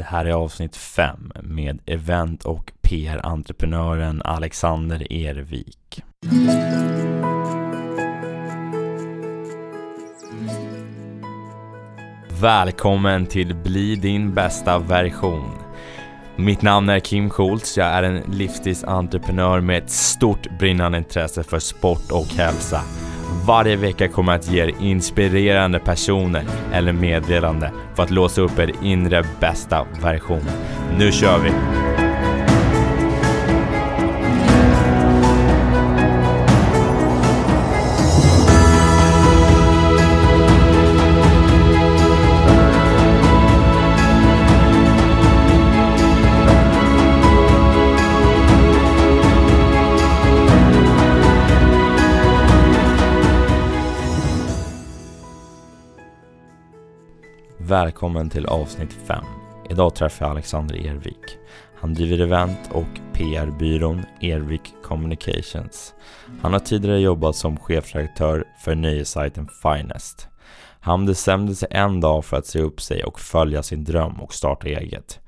Det här är avsnitt 5 med event och PR-entreprenören Alexander Ervik. Välkommen till Bli din bästa version. Mitt namn är Kim Schultz, jag är en livsstilsentreprenör med ett stort brinnande intresse för sport och hälsa. Varje vecka kommer jag att ge er inspirerande personer eller meddelande för att låsa upp er inre bästa version. Nu kör vi! Välkommen till avsnitt 5. Idag träffar jag Alexander Ervik. Han driver event och PR-byrån Ervik Communications. Han har tidigare jobbat som chefredaktör för nöjessajten Finest. Han bestämde sig en dag för att se upp sig och följa sin dröm och starta eget.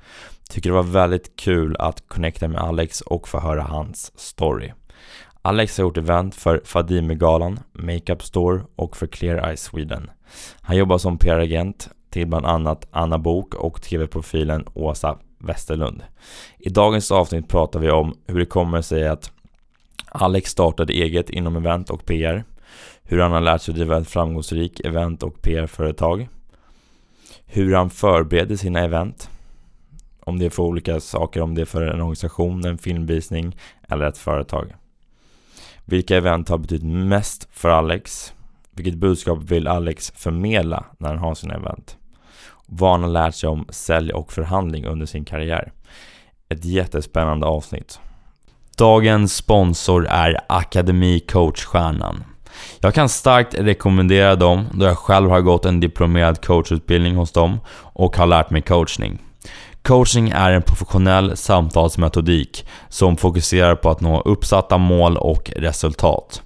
Tycker det var väldigt kul att connecta med Alex och få höra hans story. Alex har gjort event för Fadime-galan, Makeup Store och för Clear Eye Sweden. Han jobbar som PR-agent till bland annat Anna Bok och TV-profilen Åsa Westerlund. I dagens avsnitt pratar vi om hur det kommer sig att Alex startade eget inom event och PR, hur han har lärt sig driva ett framgångsrikt event och PR-företag, hur han förbereder sina event, om det är för olika saker, om det är för en organisation, en filmvisning eller ett företag. Vilka event har betytt mest för Alex? Vilket budskap vill Alex förmedla när han har sina event? Vad han har lärt sig om sälj och förhandling under sin karriär. Ett jättespännande avsnitt. Dagens sponsor är Akademi Coachstjärnan. Jag kan starkt rekommendera dem då jag själv har gått en diplomerad coachutbildning hos dem och har lärt mig coachning. Coaching är en professionell samtalsmetodik som fokuserar på att nå uppsatta mål och resultat.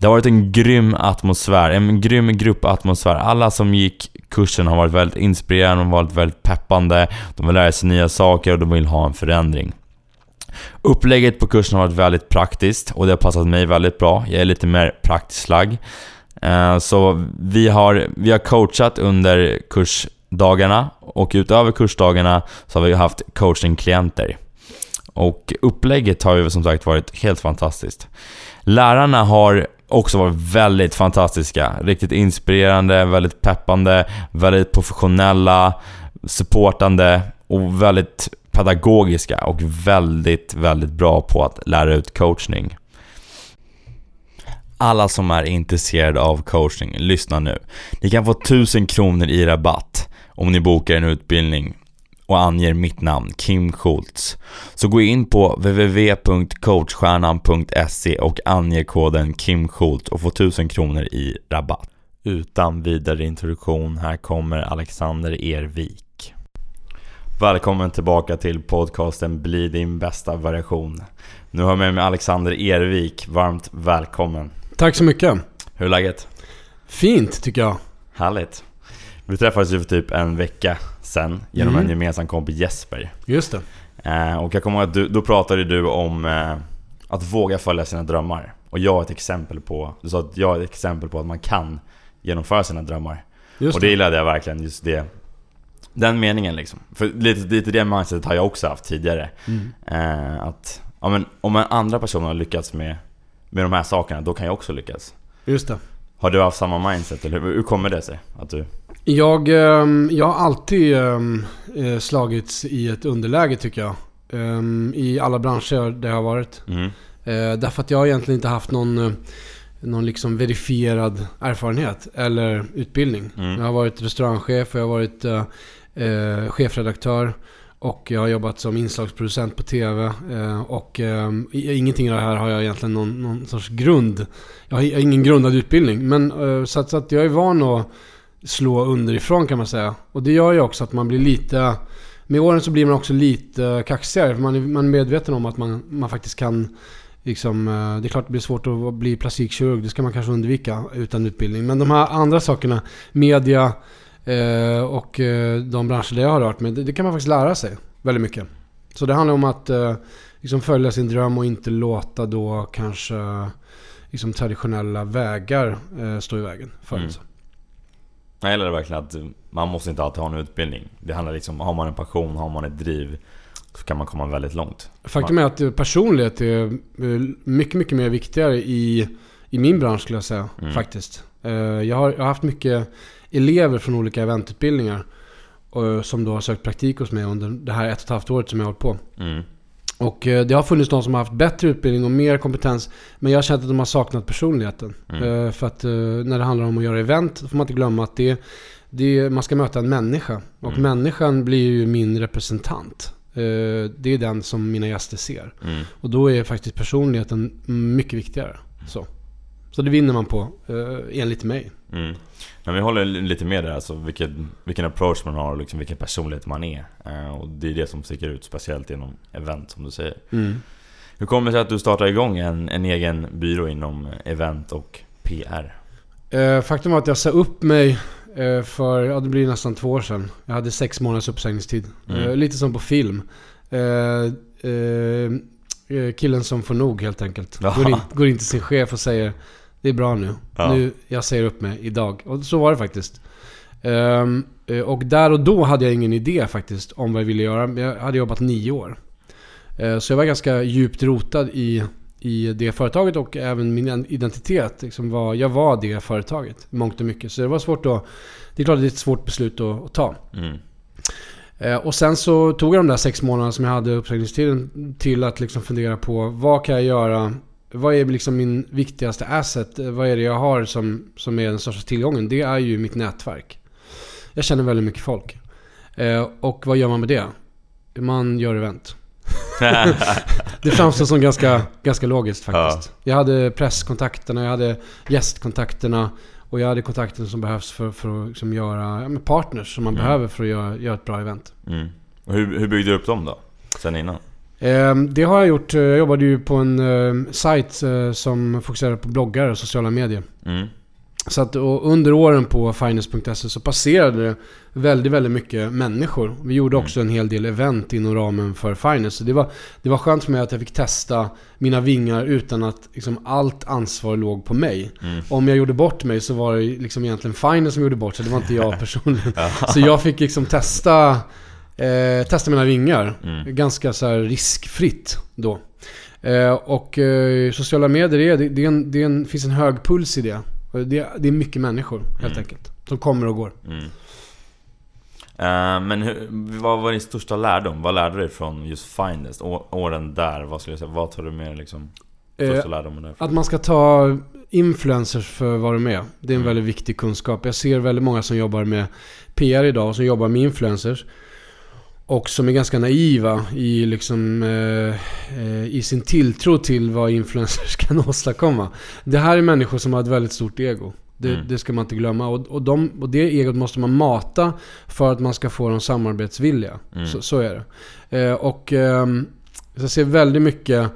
Det har varit en grym atmosfär, en grym gruppatmosfär. Alla som gick kursen har varit väldigt inspirerande, de har varit väldigt peppande, de vill lära sig nya saker och de vill ha en förändring. Upplägget på kursen har varit väldigt praktiskt och det har passat mig väldigt bra. Jag är lite mer praktiskt lagd. Eh, så vi har, vi har coachat under kursdagarna och utöver kursdagarna så har vi haft coachingklienter. Och upplägget har ju som sagt varit helt fantastiskt. Lärarna har också varit väldigt fantastiska. Riktigt inspirerande, väldigt peppande, väldigt professionella, supportande och väldigt pedagogiska och väldigt, väldigt bra på att lära ut coachning. Alla som är intresserade av coachning, lyssna nu. Ni kan få 1000 kronor i rabatt om ni bokar en utbildning och anger mitt namn, Kim Schultz. Så gå in på www.coachstjärnan.se och anger koden Kim Schultz och få 1000 kronor i rabatt. Utan vidare introduktion, här kommer Alexander Ervik. Välkommen tillbaka till podcasten Bli din bästa variation. Nu har jag med mig Alexander Ervik, varmt välkommen. Tack så mycket. Hur är läget? Fint tycker jag. Härligt. Vi träffades ju för typ en vecka sen genom mm. en gemensam kompis Jesper. Just det. Eh, och jag kommer ihåg att du, då pratade du om eh, att våga följa sina drömmar. Och jag är ett exempel på, du sa att jag är ett exempel på att man kan genomföra sina drömmar. Just och det gillade jag verkligen, just det. Den meningen liksom. För lite, lite det mindsetet har jag också haft tidigare. Mm. Eh, att ja, men, om en andra person har lyckats med, med de här sakerna, då kan jag också lyckas. Just det. Har du haft samma mindset eller hur, hur kommer det sig? Att du... Jag, ehm, jag har alltid ehm, eh, slagits i ett underläge tycker jag. Ehm, I alla branscher där jag har varit. Mm. Eh, därför att jag har egentligen inte haft någon, eh, någon liksom verifierad erfarenhet eller utbildning. Mm. Jag har varit restaurangchef och jag har varit eh, chefredaktör. Och jag har jobbat som inslagsproducent på TV. och eh, ingenting av det här har jag egentligen någon, någon sorts grund. Jag har, jag har ingen grundad utbildning. Men eh, så, att, så, att, jag är van att slå underifrån kan man säga. Och det gör ju också att man blir lite... Med åren så blir man också lite kaxigare. För man är, man är medveten om att man, man faktiskt kan... Liksom, eh, det är klart det blir svårt att bli plastikkirurg. Det ska man kanske undvika utan utbildning. Men de här andra sakerna, media, Eh, och eh, de branscher där jag har rört mig, det, det, kan man faktiskt lära sig väldigt mycket. Så det handlar om att eh, liksom följa sin dröm och inte låta då kanske liksom traditionella vägar eh, stå i vägen för mm. Jag gillar verkligen att man måste inte alltid ha en utbildning. Det handlar liksom, har man en passion, har man ett driv så kan man komma väldigt långt. Faktum är att personlighet är mycket, mycket mer viktigare i, i min bransch skulle jag säga. Mm. Faktiskt. Eh, jag har, jag har haft mycket elever från olika eventutbildningar. Som då har sökt praktik hos mig under det här ett och ett halvt året som jag har hållit på. Mm. Och eh, det har funnits de som har haft bättre utbildning och mer kompetens. Men jag har känt att de har saknat personligheten. Mm. Eh, för att när det handlar om att göra event, då får man inte glömma att det, det, man ska möta en människa. Och mm. människan blir ju min representant. Det är den som mina gäster ser. Mm. Och då är faktiskt personligheten mycket viktigare. Så. Så det vinner man på, eh, enligt mig. Mm. Men vi håller lite med där, alltså vilken, vilken approach man har och liksom vilken personlighet man är. Eh, och det är det som sticker ut, speciellt inom event som du säger. Mm. Hur kommer det sig att du startar igång en, en egen byrå inom event och PR? Eh, faktum var att jag sa upp mig eh, för, ja det blir nästan två år sedan. Jag hade sex månaders uppsägningstid. Mm. Eh, lite som på film. Eh, killen som får nog helt enkelt. Går in, går in till sin chef och säger det är bra nu. Ja. nu. Jag säger upp mig idag. Och så var det faktiskt. Um, och där och då hade jag ingen idé faktiskt om vad jag ville göra. Jag hade jobbat nio år. Uh, så jag var ganska djupt rotad i, i det företaget och även min identitet. Liksom var, jag var det företaget, mångt och mycket. Så det var svårt att... Det är klart att det är ett svårt beslut att, att ta. Mm. Uh, och sen så tog jag de där sex månaderna som jag hade uppsägningstiden till att liksom fundera på vad kan jag göra vad är liksom min viktigaste asset? Vad är det jag har som, som är den största tillgången? Det är ju mitt nätverk. Jag känner väldigt mycket folk. Eh, och vad gör man med det? Man gör event. det framstår som ganska, ganska logiskt faktiskt. Ja. Jag hade presskontakterna, jag hade gästkontakterna och jag hade kontakterna som behövs för, för att liksom göra partners som man mm. behöver för att göra, göra ett bra event. Mm. Och hur, hur byggde du upp dem då? Sen innan? Ehm, det har jag gjort. Jag jobbade ju på en ehm, sajt eh, som fokuserar på bloggar och sociala medier. Mm. Så att under åren på finance.se så passerade det väldigt, väldigt mycket människor. Vi gjorde mm. också en hel del event inom ramen för finance. Så det var, det var skönt för mig att jag fick testa mina vingar utan att liksom, allt ansvar låg på mig. Mm. Om jag gjorde bort mig så var det liksom egentligen finance som gjorde bort sig. Det var inte jag personligen. så jag fick liksom testa Eh, testa mina vingar. Mm. Ganska så riskfritt då. Eh, och eh, sociala medier, är, det, det, är en, det är en, finns en hög puls i det. Det, det är mycket människor helt mm. enkelt. Som kommer och går. Mm. Uh, men hur, vad var din största lärdom? Vad lärde du dig från just Finest? Åren där, vad skulle jag säga? Vad tar du med liksom? Största uh, lärdomen därifrån? Att man ska ta influencers för vad de är. Det är en mm. väldigt viktig kunskap. Jag ser väldigt många som jobbar med PR idag och som jobbar med influencers. Och som är ganska naiva i, liksom, eh, eh, i sin tilltro till vad influencers kan åstadkomma. Det här är människor som har ett väldigt stort ego. Det, mm. det ska man inte glömma. Och, och, de, och det egot måste man mata för att man ska få dem samarbetsvilliga. Mm. Så, så, är det. Eh, och eh, jag ser väldigt mycket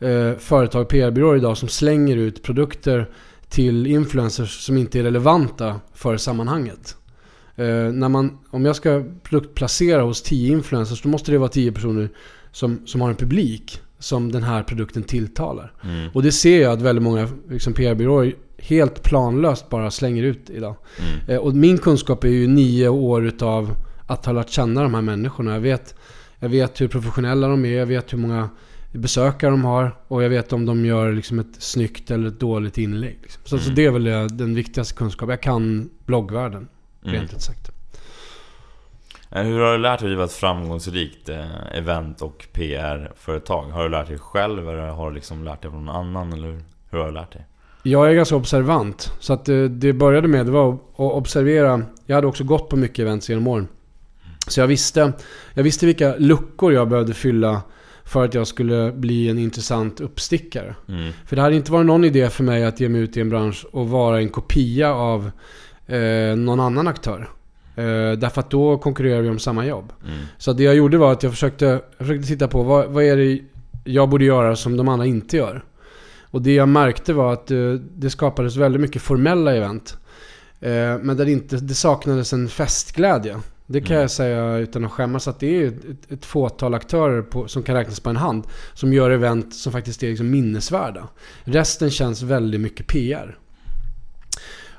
eh, företag, PR-byråer idag som slänger ut produkter till influencers som inte är relevanta för sammanhanget. Eh, när man, om jag ska produktplacera hos 10 influencers då måste det vara 10 personer som, som har en publik som den här produkten tilltalar. Mm. Och det ser jag att väldigt många liksom PR-byråer helt planlöst bara slänger ut idag. Mm. Eh, och min kunskap är ju nio år utav att ha lärt känna de här människorna. Jag vet, jag vet hur professionella de är, jag vet hur många besökare de har och jag vet om de gör liksom ett snyggt eller ett dåligt inlägg. Liksom. Så, mm. så, det är väl den viktigaste kunskapen. Jag kan bloggvärlden. Mm. Rent ut sagt. Eh, hur har du lärt dig att driva ett framgångsrikt eh, event och PR-företag? Har du lärt dig själv eller har du liksom lärt dig från någon annan? Eller hur har du lärt dig? Jag är ganska observant. Så att det, det började med det var att observera. Jag hade också gått på mycket events genom åren. Så jag visste, jag visste vilka luckor jag behövde fylla för att jag skulle bli en intressant uppstickare. Mm. För det hade inte varit någon idé för mig att ge mig ut i en bransch och vara en kopia av eh, någon annan aktör. Eh, därför att då konkurrerar vi om samma jobb. Mm. Så det jag gjorde var att jag försökte, jag försökte titta på vad, vad är det jag borde göra som de andra inte gör. Och det jag märkte var att eh, det skapades väldigt mycket formella event. Eh, men där det, inte, det saknades en festglädje. Det kan mm. jag säga utan att skämmas att det är ett, ett fåtal aktörer på, som kan räknas på en hand. Som gör event som faktiskt är liksom minnesvärda. Resten känns väldigt mycket PR.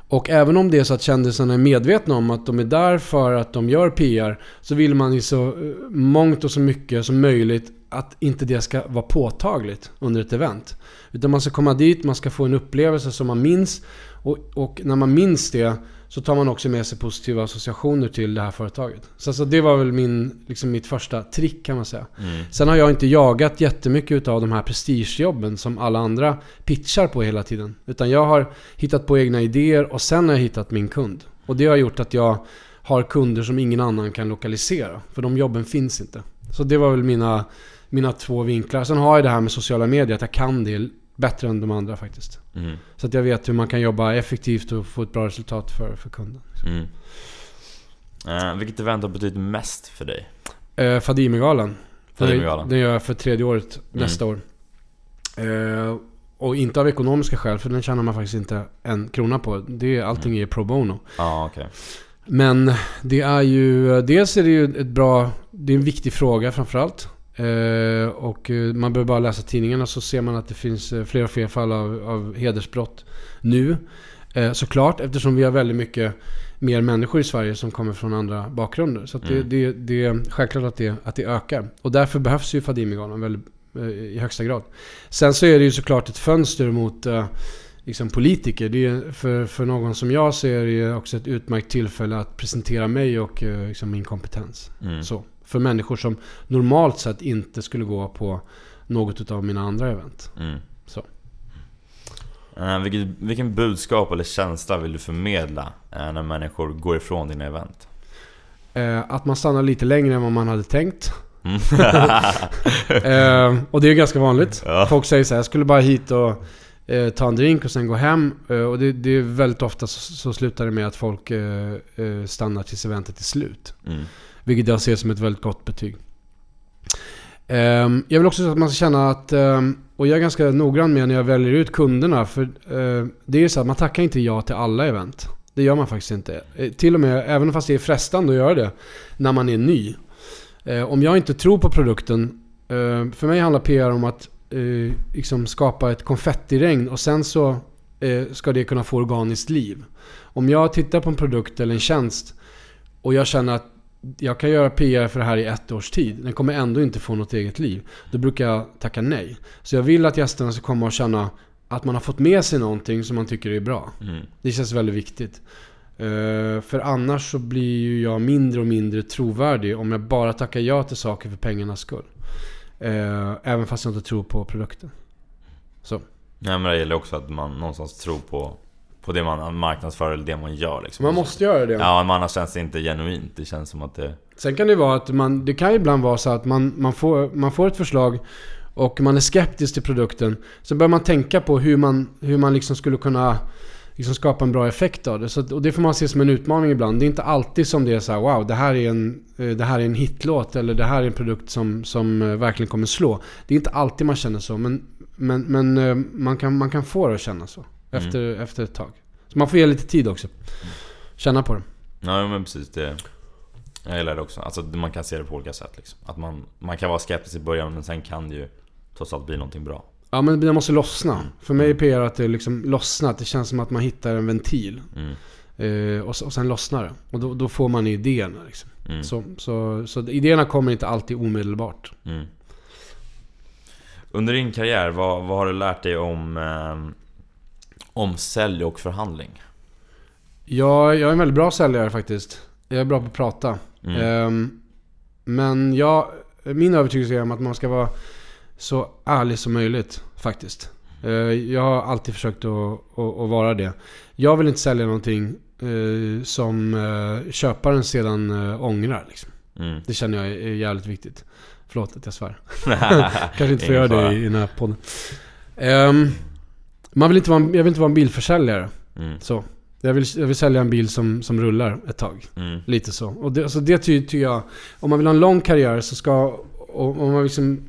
Och även om det är så att kändisarna är medvetna om att de är där för att de gör PR. Så vill man i så eh, mångt och så mycket som möjligt att inte det ska vara påtagligt under ett event. Utan man ska komma dit, man ska få en upplevelse som man minns. Och, och när man minns det så tar man också med sig positiva associationer till det här företaget. Så alltså, det var väl min, liksom mitt första trick kan man säga. Mm. Sen har jag inte jagat jättemycket av de här prestigejobben som alla andra pitchar på hela tiden. Utan jag har hittat på egna idéer och sen har jag hittat min kund. Och det har gjort att jag har kunder som ingen annan kan lokalisera. För de jobben finns inte. Så det var väl mina, mina två vinklar. Sen har jag det här med sociala medier, att jag kan det bättre än de andra faktiskt. Mm. Så att jag vet hur man kan jobba effektivt och få ett bra resultat för, för kunden. Mm. Uh, vilket event har betytt mest för dig? Uh, Fadimegalan. Fadimegalan. Den gör jag för tredje året mm. nästa år. Uh, och inte av ekonomiska skäl, för den tjänar man faktiskt inte en krona på. Det, allting mm. är pro bono. Ah, okay. Men det är ju, dels är det ju ett bra, det är en viktig fråga framförallt. Eh, och eh, man behöver bara läsa tidningarna så ser man att det finns eh, fler och fler fall av, av hedersbrott nu. Eh, såklart, eftersom vi har väldigt mycket mer människor i Sverige som kommer från andra bakgrunder. Så det, mm. det, det, är självklart att det, att det ökar. Och därför behövs ju Fadimigalan väldigt, eh, i högsta grad. Sen så är det ju såklart ett fönster mot eh, liksom politiker. Det är, för, för någon som jag ser är det också ett utmärkt tillfälle att presentera mig och liksom min kompetens. Mm. Så för människor som normalt sett inte skulle gå på något av mina andra event. Mm. Så. Uh, vilket, vilken budskap eller känsla vill du förmedla uh, när människor går ifrån dina event? Uh, att man stannar lite längre än vad man hade tänkt. Mm. och det är ganska vanligt. Ja. Folk säger så här, jag skulle bara hit och ta en drink och sen gå hem. och det, det, är väldigt ofta så, så slutar det med att folk stannar tills eventet är slut. Mm. Vilket jag ser som ett väldigt gott betyg. Ehm, jag vill också att man ska känna att, ehm, och jag är ganska noggrann med när jag väljer ut kunderna. För eh, det är ju så att man tackar inte ja till alla event. Det gör man faktiskt inte. Eh, till och med, även fast det är frestande att göra det, när man är ny. Eh, om jag inte tror på produkten, för mig handlar PR om att liksom skapa ett konfettiregn och sen så ska det kunna få organiskt liv. Om jag tittar på en produkt eller en tjänst och jag känner att jag kan göra PR för det här i ett års tid. Den kommer ändå inte få något eget liv. Då brukar jag tacka nej. Så jag vill att gästerna ska komma och känna att man har fått med sig någonting som man tycker är bra. Mm. Det känns väldigt viktigt. Uh, för annars så blir ju jag mindre och mindre trovärdig om jag bara tackar ja till saker för pengarnas skull. Uh, även fast jag inte tror på produkten. Så. Nej men det gäller också att man någonstans tror på på det man marknadsför eller det man gör liksom. Man måste göra det. Ja, men annars känns det inte genuint. Det känns som att det... Sen kan det vara att man, det kan ibland vara så att man, man, får, man får ett förslag och man är skeptisk till produkten. Så börjar man tänka på hur man, hur man liksom skulle kunna liksom skapa en bra effekt av det. Så, och det får man se som en utmaning ibland. Det är inte alltid som det är så här, wow, det här är en, det här är en hitlåt eller det här är en produkt som, som eh, verkligen kommer slå. Det är inte alltid man känner så, men, men, men eh, man, kan, man kan få det att känna så. Efter, mm. efter ett tag. Så man får ge lite tid också. Känna på det. Ja men precis. Det, jag gillar det också. Alltså man kan se det på olika sätt liksom. Att man, man kan vara skeptisk i början men sen kan det ju trots allt bli någonting bra. Ja men det måste lossna. Mm. För mig är PR att det liksom lossnar. Det känns som att man hittar en ventil. Mm. Eh, och, och sen lossnar det. Och då, då får man idéerna liksom. Mm. Så, så, så idéerna kommer inte alltid omedelbart. Mm. Under din karriär, vad, vad har du lärt dig om eh, om sälj och förhandling? Ja, jag är en väldigt bra säljare faktiskt. Jag är bra på att prata. Mm. Um, men jag, min övertygelse är att man ska vara så ärlig som möjligt faktiskt. Uh, jag har alltid försökt att, att, att, vara det. Jag vill inte sälja någonting uh, som uh, köparen sedan uh, ångrar. Liksom. Mm. Det känner jag är jävligt viktigt. Förlåt att jag svär. Kanske inte får göra det i, i den här podden. Um, man vill inte vara, jag vill inte vara en bilförsäljare. Mm. Så. Jag vill, jag vill sälja en bil som, som rullar ett tag. Mm. Lite så. Och det, alltså det tycker jag, om man vill ha en lång karriär så ska, om man liksom,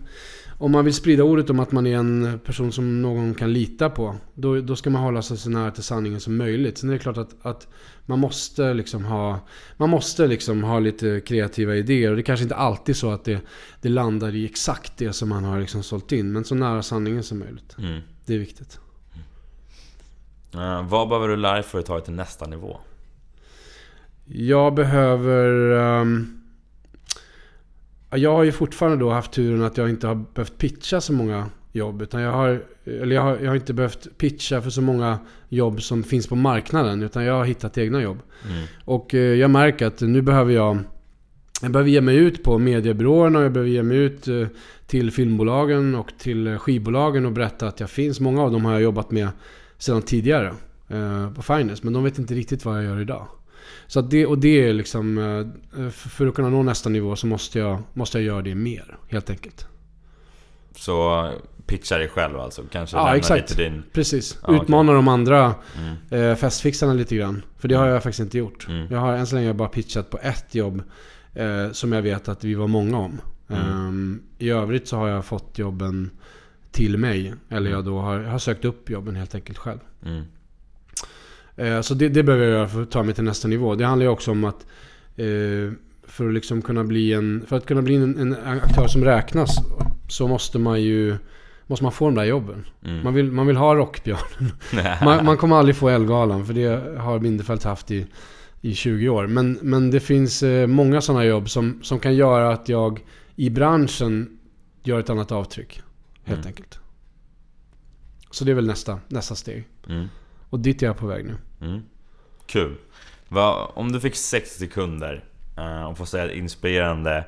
om man vill sprida ordet om att man är en person som någon kan lita på. Då, då ska man hålla sig så nära till sanningen som möjligt. Sen är det klart att, att man måste liksom ha Man måste liksom ha lite kreativa idéer. Och det är kanske inte alltid så att det, det landar i exakt det som man har liksom sålt in. Men så nära sanningen som möjligt. Mm. Det är viktigt. Uh, vad behöver du lära dig för att ta det till nästa nivå? Jag behöver... Um, jag har ju fortfarande då haft turen att jag inte har behövt pitcha så många jobb. Utan jag har, eller jag har, jag har inte behövt pitcha för så många jobb som finns på marknaden. Utan jag har hittat egna jobb. Mm. Och eh, jag märker att nu behöver jag... Jag behöver ge mig ut på mediebyråerna och jag behöver ge mig ut eh, till filmbolagen och till skivbolagen och berätta att jag finns. Många av dem har jag jobbat med sedan tidigare eh, på Finest. Men de vet inte riktigt vad jag gör idag. Så det, och det är liksom... Eh, för att kunna nå nästa nivå så måste jag, måste jag göra det mer, helt enkelt. Så pitcha dig själv alltså? Kanske ja, exakt. Lite din... Precis. Ja, Utmana okay. de andra mm. eh, festfixarna lite grann. För det har jag faktiskt inte gjort. Mm. Jag har än så länge bara pitchat på ett jobb eh, som jag vet att vi var många om. Mm. Um, I övrigt så har jag fått jobben till mig. Eller jag då har, har sökt upp jobben helt enkelt själv. Mm. Eh, så det, det behöver jag göra för att ta mig till nästa nivå. Det handlar ju också om att eh, för att liksom kunna bli en, för att kunna bli en, en, aktör som räknas så måste man ju Måste man få de där jobben. Mm. Man, vill, man vill ha Rockbjörnen. man, man, kommer aldrig få Elgalan för det har Bindefeld haft i, i 20 år. Men, men det finns eh, många sådana jobb som, som kan göra att jag i branschen gör ett annat avtryck. Helt mm. enkelt. Så det är väl nästa, nästa steg. Mm. Och dit är jag på väg nu. Mm. Kul. Va, om du fick 60 sekunder uh, och får säga ett inspirerande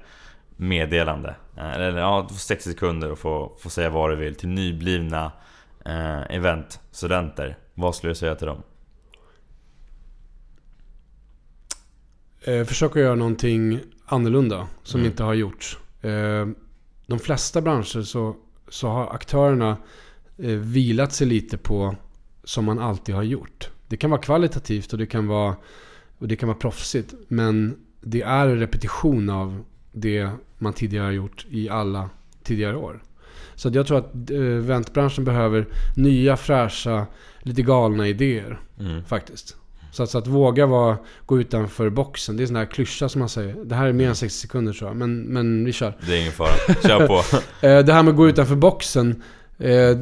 meddelande. Uh, eller ja, 60 sekunder och få, få säga vad du vill till nyblivna uh, eventstudenter. Vad skulle du säga till dem? Eh, försök att göra någonting annorlunda som mm. inte har gjorts. Eh, de flesta branscher så, så har aktörerna eh, vilat sig lite på som man alltid har gjort. Det kan vara kvalitativt och det kan vara, och det kan vara proffsigt. Men det är en repetition av det man tidigare har gjort i alla tidigare år. Så jag tror att eh, eventbranschen behöver nya, fräscha, lite galna idéer. Mm. Faktiskt. Så att, så att, våga vara, gå utanför boxen. Det är en sån här klyscha som man säger. Det här är mer än 60 sekunder tror jag. Men, men vi kör. Det är ingen fara. Kör på. Eh, det här med att gå utanför boxen. Eh,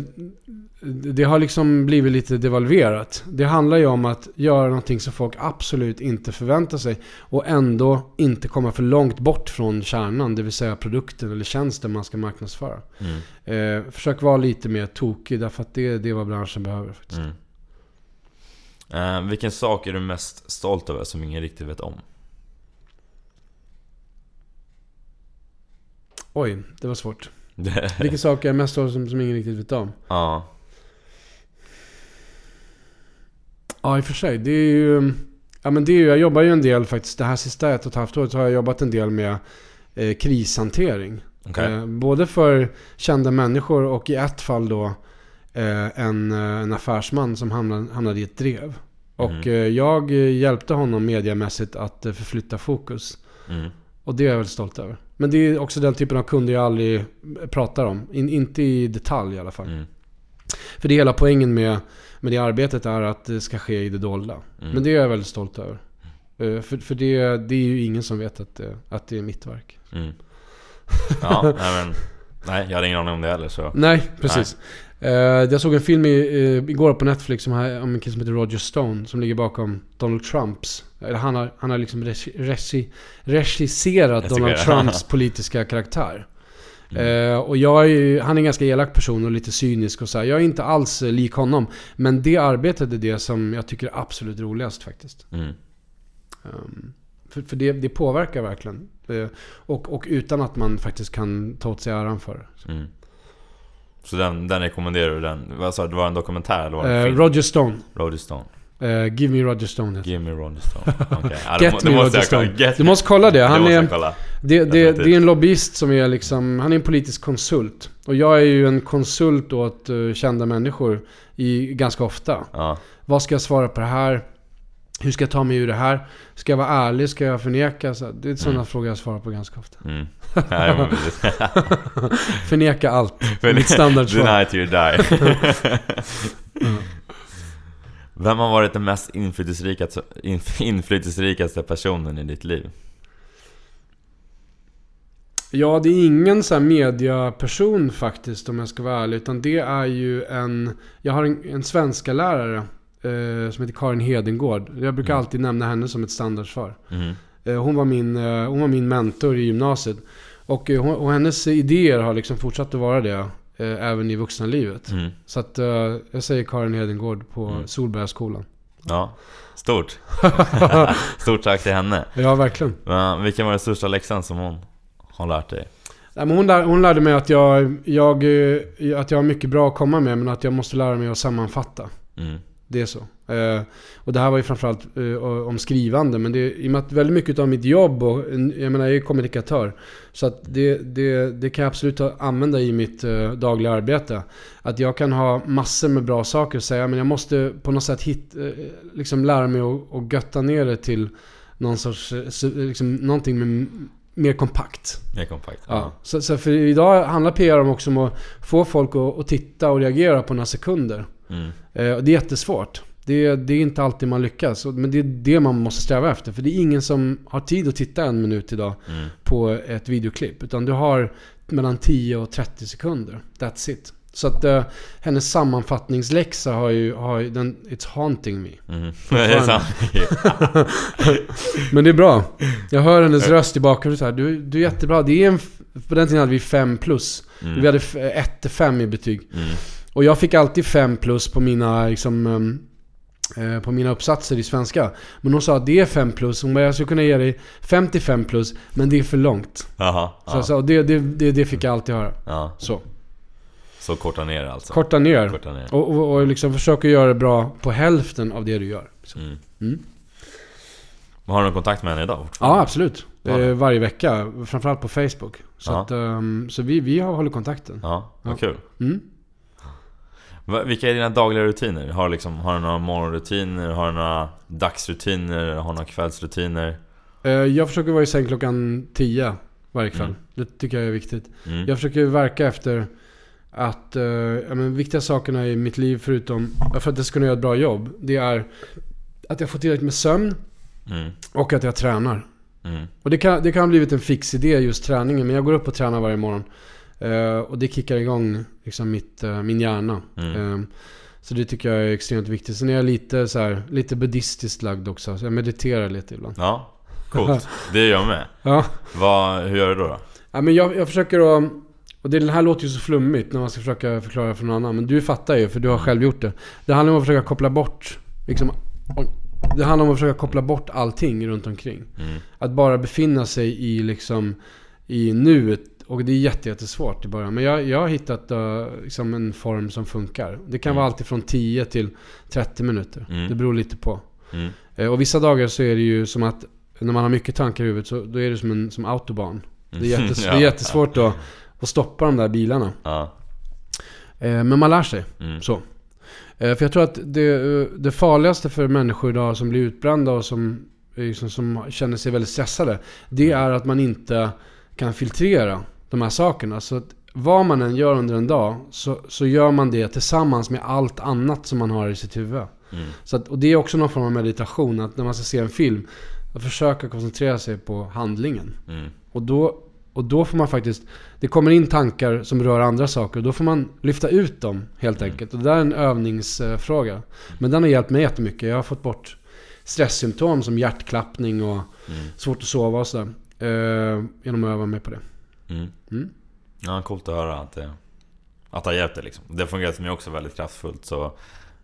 det har liksom blivit lite devalverat. Det handlar ju om att göra någonting som folk absolut inte förväntar sig. Och ändå inte komma för långt bort från kärnan, det vill säga produkten eller tjänsten man ska marknadsföra. Mm. Eh, försök vara lite mer tokig, därför att det, det är vad branschen behöver. Faktiskt. Mm. Eh, vilken sak är du mest stolt över som ingen riktigt vet om? Oj, det var svårt. Vilken sak är jag mest stolt som, som ingen riktigt vet om? Ja. Ja, i och för sig. Det är ju... Ja, men det är ju, jag jobbar ju en del faktiskt. Det här sista ett och ett halvt året har jag jobbat en del med eh, krishantering. Okay. Eh, både för kända människor och i ett fall då eh, en, eh, en affärsman som hamnade, hamnade i ett drev. Och mm. jag hjälpte honom mediamässigt att eh, förflytta fokus. Mm. Och det är jag väldigt stolt över. Men det är också den typen av kunder jag aldrig pratar om. In, inte i detalj i alla fall. Mm. För det hela poängen med men det arbetet är att det ska ske i det dolda. Mm. Men det är jag väldigt stolt över. För för det, det är ju ingen som vet att det, att det är mitt verk. Mm. Ja, nej, men, nej, jag hade ingen aning om det heller. Så. Nej, precis. Nej. Uh, jag såg en film i, uh, igår på Netflix om en kille som heter Roger Stone. Som ligger bakom Donald Trumps. Eller han har, han har liksom regi, regisserat Donald Trumps politiska karaktär. Mm. Uh, och jag är han är en ganska elak person och lite cynisk och så här. Jag är inte alls lik honom. Men det arbetet är det som jag tycker är absolut roligast faktiskt. Mm. Um, för, för det, det, påverkar verkligen. Uh, och, och utan att man faktiskt kan ta åt sig äran för det. Så den, den rekommenderar du? Den, vad sa du? Det var en dokumentär eller var det en film? Roger Stone. Roger Stone. Uh, give me Roger Stone. Give me Roger Stone. Okay. Ja, Get me Roger Stone. Get du måste kolla det. Han det är, kolla. Det, det, det, är en lobbyist som är liksom... Han är en politisk konsult. Och jag är ju en konsult åt uh, kända människor i, ganska ofta. Ja. Vad ska jag svara på det här? Hur ska jag ta mig ur det här? Ska jag vara ärlig? Ska jag förneka? Så det är sådana mm. frågor jag svarar på ganska ofta. Mm. Ja, förneka allt. Mitt standardsvar. Deny till you die. mm. Vem har varit den mest inflytelserikaste, inflytelserikaste personen i ditt liv? Ja, det är ingen så här mediaperson faktiskt om jag ska vara ärlig. Utan det är ju en... Jag har en, en svenska lärare eh, som heter Karin Hedengård. Jag brukar mm. alltid nämna henne som ett standardsvar. Mm. Eh, hon, var min, eh, hon var min mentor i gymnasiet. Och, eh, och hennes idéer har liksom fortsatt att vara det. Eh, även i vuxenlivet. Mm. Så att eh, jag säger Karin Hedengård på mm. Solbergaskolan. Ja, stort. stort tack till henne. Ja, verkligen. Men, vilken var den största läxan som hon har lärt dig? Nej, men hon, lär, hon lärde mig att jag, jag, att jag har mycket bra att komma med, men att jag måste lära mig att sammanfatta. Mm. Det är så. Eh, och det här var ju framförallt eh, om skrivande. Men det, i och med att väldigt mycket av mitt jobb, och, jag menar jag är kommunikatör. Så att det, det, det kan jag absolut använda i mitt eh, dagliga arbete. Att jag kan ha massor med bra saker att säga. Men jag måste på något sätt hit, eh, liksom lära mig att, att götta ner det till någon sorts, eh, liksom, någonting med mer kompakt. Mer kompakt, ja. ja. Så, så, för idag handlar PR om också om att få folk att, att titta och reagera på några sekunder. Mm. Eh, det är jättesvårt. Det, det, är inte alltid man lyckas. Men det är det man måste sträva efter. För det är ingen som har tid att titta en minut idag mm. på ett videoklipp. Utan du har mellan 10 och 30 sekunder. That's it. Så att uh, hennes sammanfattningsläxa har ju, har ju den, It's haunting me. Mm. Men det är bra. Jag hör hennes röst i bakgrunden så här. Du, du är jättebra. Det är en, på den tiden hade vi 5 plus. Mm. Vi hade 1 5 i betyg. Mm. Och jag fick alltid 5 plus på mina liksom, um, Eh, på mina uppsatser i svenska. Men hon sa att det är 5 plus. Hon bara, jag skulle kunna ge dig 55 plus, men det är för långt. Aha, så, så det, det, det, det, fick jag alltid höra. Ja. Så. Så korta ner alltså? Korta ner. Korta ner. Och, och, och liksom försöka göra det bra på hälften av det du gör. Mm. Mm. Har du någon kontakt med henne idag? Ja, absolut. Eh, varje vecka. Framförallt på Facebook. Så, att, um, så vi, vi har hållit kontakten. Ja, vad ja. kul. Mm. Vilka är dina dagliga rutiner? Har, liksom, har du några morgonrutiner? Har du några dagsrutiner? Har du några kvällsrutiner? Eh, jag försöker vara i säng klockan 10 varje kväll. Mm. Det tycker jag är viktigt. Mm. Jag försöker verka efter att ja, men, viktiga sakerna i mitt liv förutom för att jag ska kunna göra ett bra jobb. Det är att jag får tillräckligt med sömn mm. och att jag tränar. Mm. Och det kan, det kan ha blivit en fix idé just träningen. Men jag går upp och tränar varje morgon. Uh, och det kickar igång liksom mitt, uh, min hjärna. Mm. Uh, så det tycker jag är extremt viktigt. Sen är jag lite, så här, lite buddhistiskt lagd också. Så jag mediterar lite ibland. Ja, coolt. Det gör jag med. ja. Vad, hur gör du då? Ja, men jag, jag försöker att... Och det här låter ju så flummigt när man ska försöka förklara för någon annan. Men du fattar ju, för du har själv gjort det. Det handlar om att försöka koppla bort... Liksom, det handlar om att försöka koppla bort allting runt omkring. Mm. Att bara befinna sig i liksom... I nuet och det är jättesvårt i början. Men jag, jag har hittat uh, liksom en form som funkar. Det kan mm. vara alltid från 10 till 30 minuter. Mm. Det beror lite på. Mm. Uh, och vissa dagar så är det ju som att när man har mycket tankar i huvudet så då är det som en som autobahn. Det är, mm. jättes, ja. det är jättesvårt att, att stoppa de där bilarna. Ja. Uh, men man lär sig. Mm. Så. För jag tror att det, det farligaste för människor idag som blir utbrända och som, liksom, som känner sig väldigt stressade. Det är att man inte kan filtrera de här sakerna. Så att vad man än gör under en dag så, så gör man det tillsammans med allt annat som man har i sitt huvud. Mm. Så att, och det är också någon form av meditation. Att när man ska se en film, att försöka koncentrera sig på handlingen. Mm. Och, då, och då får man faktiskt, det kommer in tankar som rör andra saker. Och då får man lyfta ut dem helt mm. enkelt. Och det där är en övningsfråga. Men den har hjälpt mig jättemycket. Jag har fått bort stresssymptom som hjärtklappning och mm. svårt att sova och sådär. Eh, genom att öva mig på det. Mm. Mm. Ja, coolt att höra att det, att det har hjälpt dig liksom. Det har fungerat för mig också väldigt kraftfullt. Så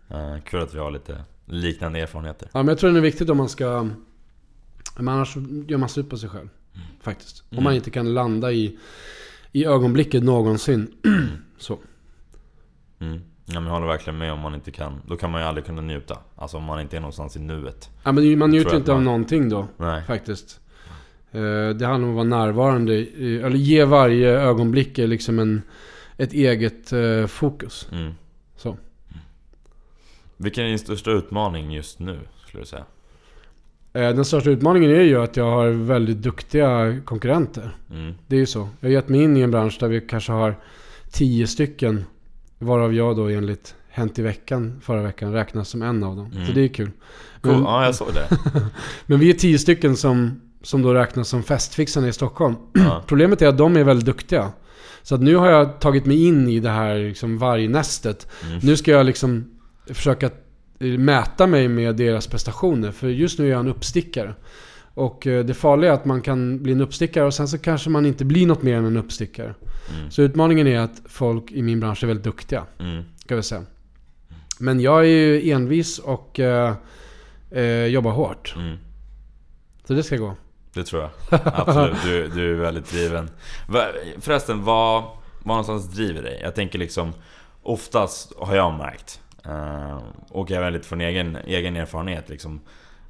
eh, kul att vi har lite liknande erfarenheter. Ja, men jag tror det är viktigt om man ska... Men annars gör man slut på sig själv. Mm. Faktiskt. Om man mm. inte kan landa i, i ögonblicket någonsin. så. Mm. Ja, men jag håller verkligen med om man inte kan. Då kan man ju aldrig kunna njuta. Alltså om man inte är någonstans i nuet. Ja, men man njuter inte man... av någonting då. Nej. Faktiskt. Eh, det handlar om att vara närvarande, eller ge varje ögonblick liksom en, ett eget eh, fokus. Mm. Så. Vilken är din största utmaning just nu, skulle du säga? Eh, den största utmaningen är ju att jag har väldigt duktiga konkurrenter. Mm. Det är ju så. Jag har gett mig in i en bransch där vi kanske har tio stycken. Varav jag då enligt Hänt i veckan förra veckan räknas som en av dem. Mm. Så det är kul. Cool. Men, Ja, jag såg det. men vi är tio stycken som, som då räknas som festfixarna i Stockholm. Ja. Problemet är att de är väldigt duktiga. Så att nu har jag tagit mig in i det här liksom vargnästet. Mm. Nu ska jag liksom försöka mäta mig med deras prestationer. För just nu är jag en uppstickare. Och eh, det farliga är att man kan bli en uppstickare och sen så kanske man inte blir något mer än en uppstickare. Mm. Så utmaningen är att folk i min bransch är väldigt duktiga. Mm. Ska vi säga. Men jag är ju envis och eh, eh, jobbar hårt. Mm. Så det ska gå. Det tror jag. Absolut. Du, du är väldigt driven. Förresten, vad, vad någonstans driver dig? Jag tänker liksom Oftast har jag märkt eh, Och även lite från egen, egen erfarenhet liksom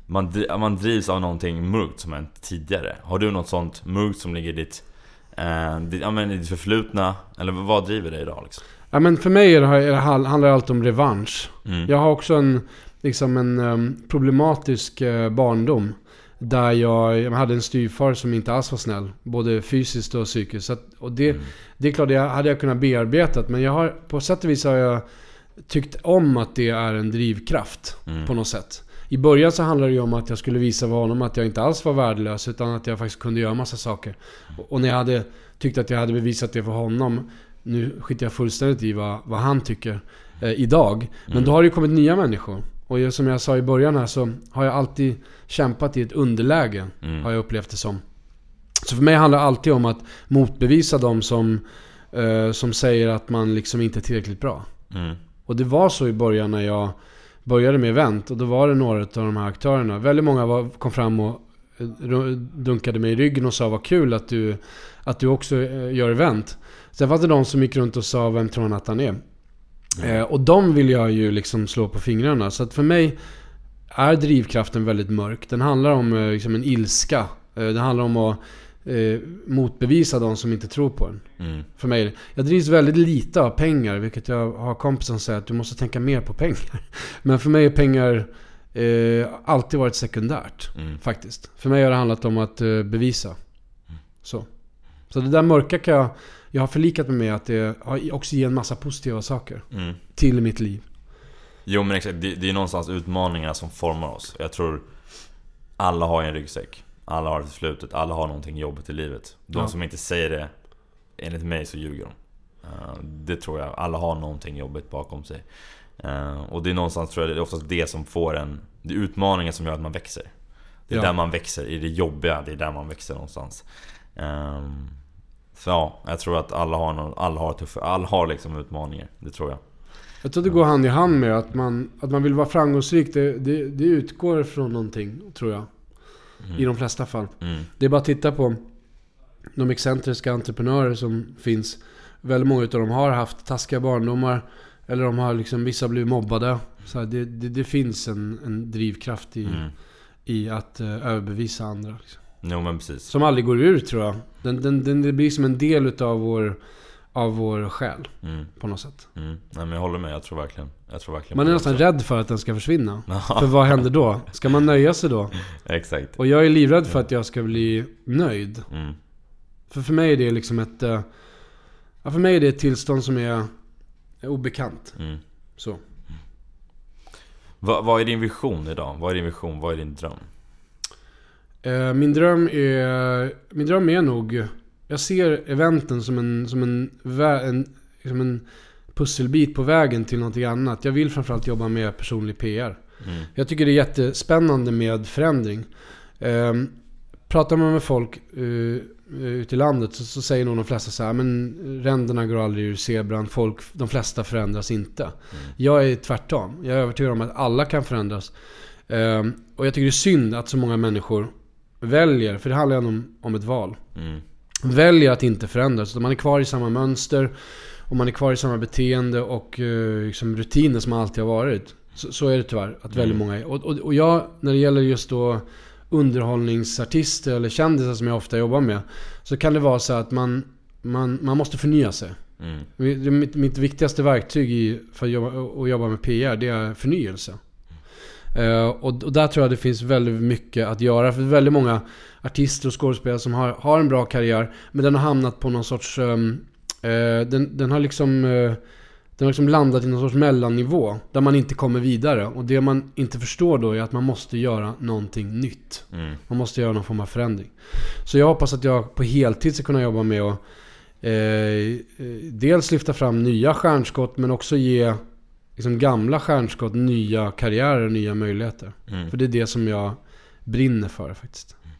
man, man drivs av någonting mörkt som hänt tidigare. Har du något sånt mörkt som ligger i ditt, eh, ditt, ja, men ditt förflutna? Eller vad driver dig idag liksom? Ja, men för mig är det, är det, handlar allt om revansch. Mm. Jag har också en, liksom en em, problematisk eh, barndom. Där jag, jag hade en styvfar som inte alls var snäll. Både fysiskt och psykiskt. Att, och det, Mm. det är klart, det hade jag kunnat bearbeta. Men jag har, på sätt och vis har jag tyckt om att det är en drivkraft. Mm. På något sätt. I början så handlade det ju om att jag skulle visa för honom att jag inte alls var värdelös. Utan att jag faktiskt kunde göra massa saker. Och- Och när jag hade tyckt att jag hade bevisat det för honom. Nu skiter jag fullständigt i vad, vad han tycker eh, idag. Men Mm. då har det ju kommit nya människor. Och som jag sa i början här så har jag alltid kämpat i ett underläge. Mm. Har jag upplevt det som. Så för mig handlar det alltid om att motbevisa de som, eh, som säger att man liksom inte är tillräckligt bra. Mm. Och det var så i början när jag började med event. Och då var det några av de här aktörerna. Väldigt många var, kom fram och eh, dunkade mig i ryggen och sa vad kul att du, att du också eh, gör event. Sen fanns det de som gick runt och sa vem tror han att han är? Eh, och de vill jag ju liksom slå på fingrarna. Så att för mig är drivkraften väldigt mörk. Den handlar om eh, liksom en ilska. Eh, det handlar om att eh, motbevisa de som inte tror på den. Mm. För mig. Jag drivs väldigt lite av pengar, vilket jag har kompisar som säger att du måste tänka mer på pengar. Men för mig är pengar eh, alltid varit sekundärt. Mm. Faktiskt. För mig har det handlat om att eh, bevisa. Så. Så det där mörka kan jag... Jag har förlikat mig med att det också ger en massa positiva saker Mm. till mitt liv. Jo men exakt, det, det är någonstans utmaningarna som formar oss. Jag tror alla har en ryggsäck. Alla har ett förflutet, alla har någonting jobbigt i livet. De Ja. som inte säger det, enligt mig så ljuger de. Eh, det tror jag, alla har någonting jobbigt bakom sig. Eh, och det är någonstans tror jag, det är oftast det som får en... Det är utmaningen som gör att man växer. Det är Ja. där man växer, i det jobbiga, det är där man växer någonstans. Så ja, jag tror att alla har, någon, alla har, tuffa, alla har liksom utmaningar. Det tror jag. Jag tror det går hand i hand med att man, att man vill vara framgångsrik. Det, det, det utgår från någonting, tror jag. Mm. I de flesta fall. Mm. Det är bara att titta på de excentriska entreprenörer som finns. Väldigt många av dem har haft taskiga barndomar. Eller de har liksom, vissa blivit mobbade. Så här, det, det, det finns en, en drivkraft i, Mm. i att uh, överbevisa andra. Liksom. Jo men precis. Som aldrig går ur tror jag. Den, den, den, det blir som en del utav vår, av vår själ Mm. på något sätt. Mm. Nej men jag håller med, jag tror verkligen, jag tror verkligen Man är nästan rädd för att den ska försvinna. För vad händer då? Ska man nöja sig då? Exakt. Och jag är livrädd för att jag ska bli nöjd. Mm. För för mig är det liksom ett... eh, Ja, för mig är det ett tillstånd som är, är obekant. Mm. Så. Vad, vad är din vision idag? Vad är din vision? Vad är din dröm? Eh, min dröm är... Min dröm är nog... Jag ser eventen som en, som en, en, som en pusselbit på vägen till någonting annat. Jag vill framförallt jobba med personlig PR. Mm. Jag tycker det är jättespännande med förändring. Um, pratar man med folk uh, ute i landet så, så säger nog de flesta så här, men ränderna går aldrig ur zebran, folk, de flesta förändras inte. Jag är tvärtom. Jag är övertygad om att alla kan förändras. Ehm, och jag tycker det är synd att så många människor väljer, för det handlar ju om, om ett val. Mm. Väljer att inte förändras. Utan man är kvar i samma mönster. Och man är kvar i samma beteende och uh, liksom rutiner som alltid har varit. Så, så är det tyvärr, att väldigt Mm. många är. Och, och, och jag, när det gäller just då underhållningsartister eller kändisar som jag ofta jobbar med. Så kan det vara så att man, man, man måste förnya sig. Mm. Mitt, mitt viktigaste verktyg i, för att jobba, att jobba med PR, det är förnyelse. Eh, och, och, där tror jag det finns väldigt mycket att göra. För väldigt många artister och skådespelare som har, har en bra karriär, men den har hamnat på någon sorts... Um, den, den har liksom... Uh, den har liksom landat i någon sorts mellannivå. Där man inte kommer vidare. Och det man inte förstår då är att man måste göra någonting nytt. Mm. Man måste göra någon form av förändring. Så jag hoppas att jag på heltid ska kunna jobba med att eh, dels lyfta fram nya stjärnskott men också ge liksom, gamla stjärnskott nya karriärer och nya möjligheter. Mm. För det är det som jag brinner för faktiskt. Mm.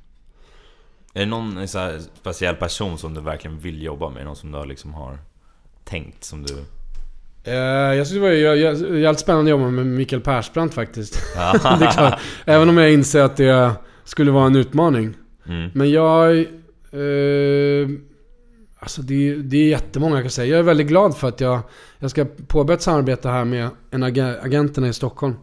Är det någon så speciell person som du verkligen vill jobba med? Någon som du liksom har tänkt som du Uh, jag tycker det var jävligt spännande att jobba med Mikael Persbrandt faktiskt. det är klart. Även om jag inser att det skulle vara en utmaning. Mm. Men jag... Uh, alltså det, det är jättemånga jag kan säga. Jag är väldigt glad för att jag, jag ska påbörja ett samarbete här med en ag agenterna i Stockholm.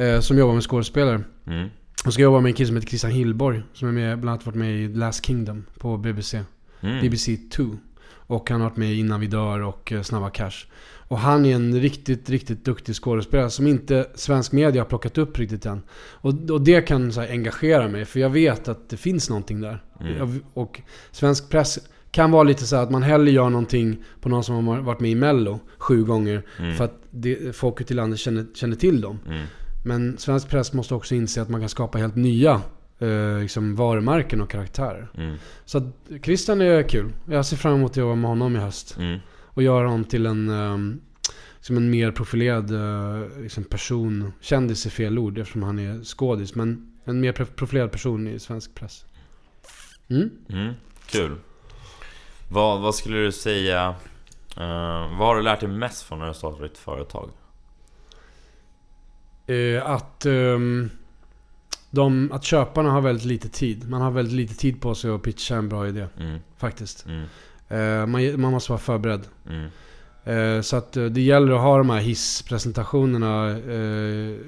Uh, som jobbar med skådespelare. Mm. Och ska jobba med en kille som heter Christian Hillborg. Som är med, bland annat varit med i Last Kingdom på BBC. Mm. BBC 2. Och han har varit med i Innan vi dör och Snabba Cash. Och han är en riktigt, riktigt duktig skådespelare som inte svensk media har plockat upp riktigt än. Och, och det kan så engagera mig, för jag vet att det finns någonting där. Mm. Och svensk press kan vara lite så att man hellre gör någonting på någon som har varit med i Mello sju gånger. Mm. För att det, folket i landet känner, känner till dem. Mm. Men svensk press måste också inse att man kan skapa helt nya eh, liksom varumärken och karaktärer. Mm. Så att Christian är kul. Jag ser fram emot att jobba med honom i höst. Mm och göra honom till en, um, liksom en mer profilerad uh, liksom person. Kändis är fel ord eftersom han är skådis. Men en mer profilerad person i svensk press. Mm. Mm, kul. Vad, vad skulle du säga, uh, vad har du lärt dig mest från när du startade ditt företag? Uh, att, um, de, att köparna har väldigt lite tid. Man har väldigt lite tid på sig att pitcha en bra idé. Mm. Faktiskt. Mm. Eh, man, man måste vara förberedd. Mm. Eh, så att eh, det gäller att ha de här hisspresentationerna.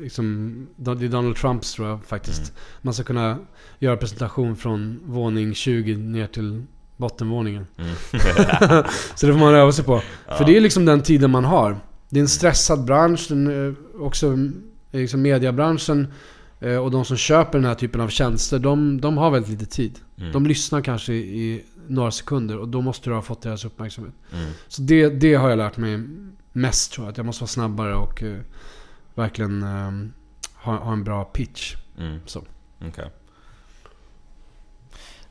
Liksom, det är Donald Trumps tror jag faktiskt. Mm. Man ska kunna göra presentation från våning 20 ner till bottenvåningen. Mm. så det får man öva sig på. Ja. För det är liksom den tiden man har. Det är en stressad bransch. Den, också liksom mediebranschen och de som köper den här typen av tjänster, de, de har väldigt lite tid. Mm. De lyssnar kanske i några sekunder och då måste du ha fått deras uppmärksamhet. Mm. Så det, det har jag lärt mig mest tror jag. Att jag måste vara snabbare och uh, verkligen uh, ha, ha, en bra pitch. Mm. Så. Okay.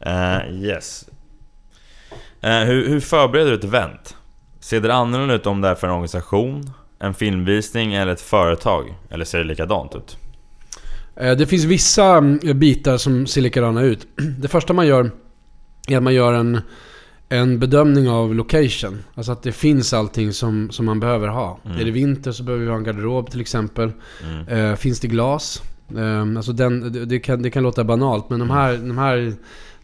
Uh, yes. Uh, hur, hur förbereder du ett event? Ser det annorlunda ut om det är för en organisation, en filmvisning eller ett företag? Eller ser det likadant ut? Det finns vissa mm, bitar som ser likadana ut. Det första man gör är att man gör en, en bedömning av location. Alltså att det finns allting som, som man behöver ha. Mm. Är det vinter så behöver vi ha en garderob till exempel. Mm. Eh, finns det glas? Eh, alltså den, det, det, kan, det kan låta banalt men de här, de här,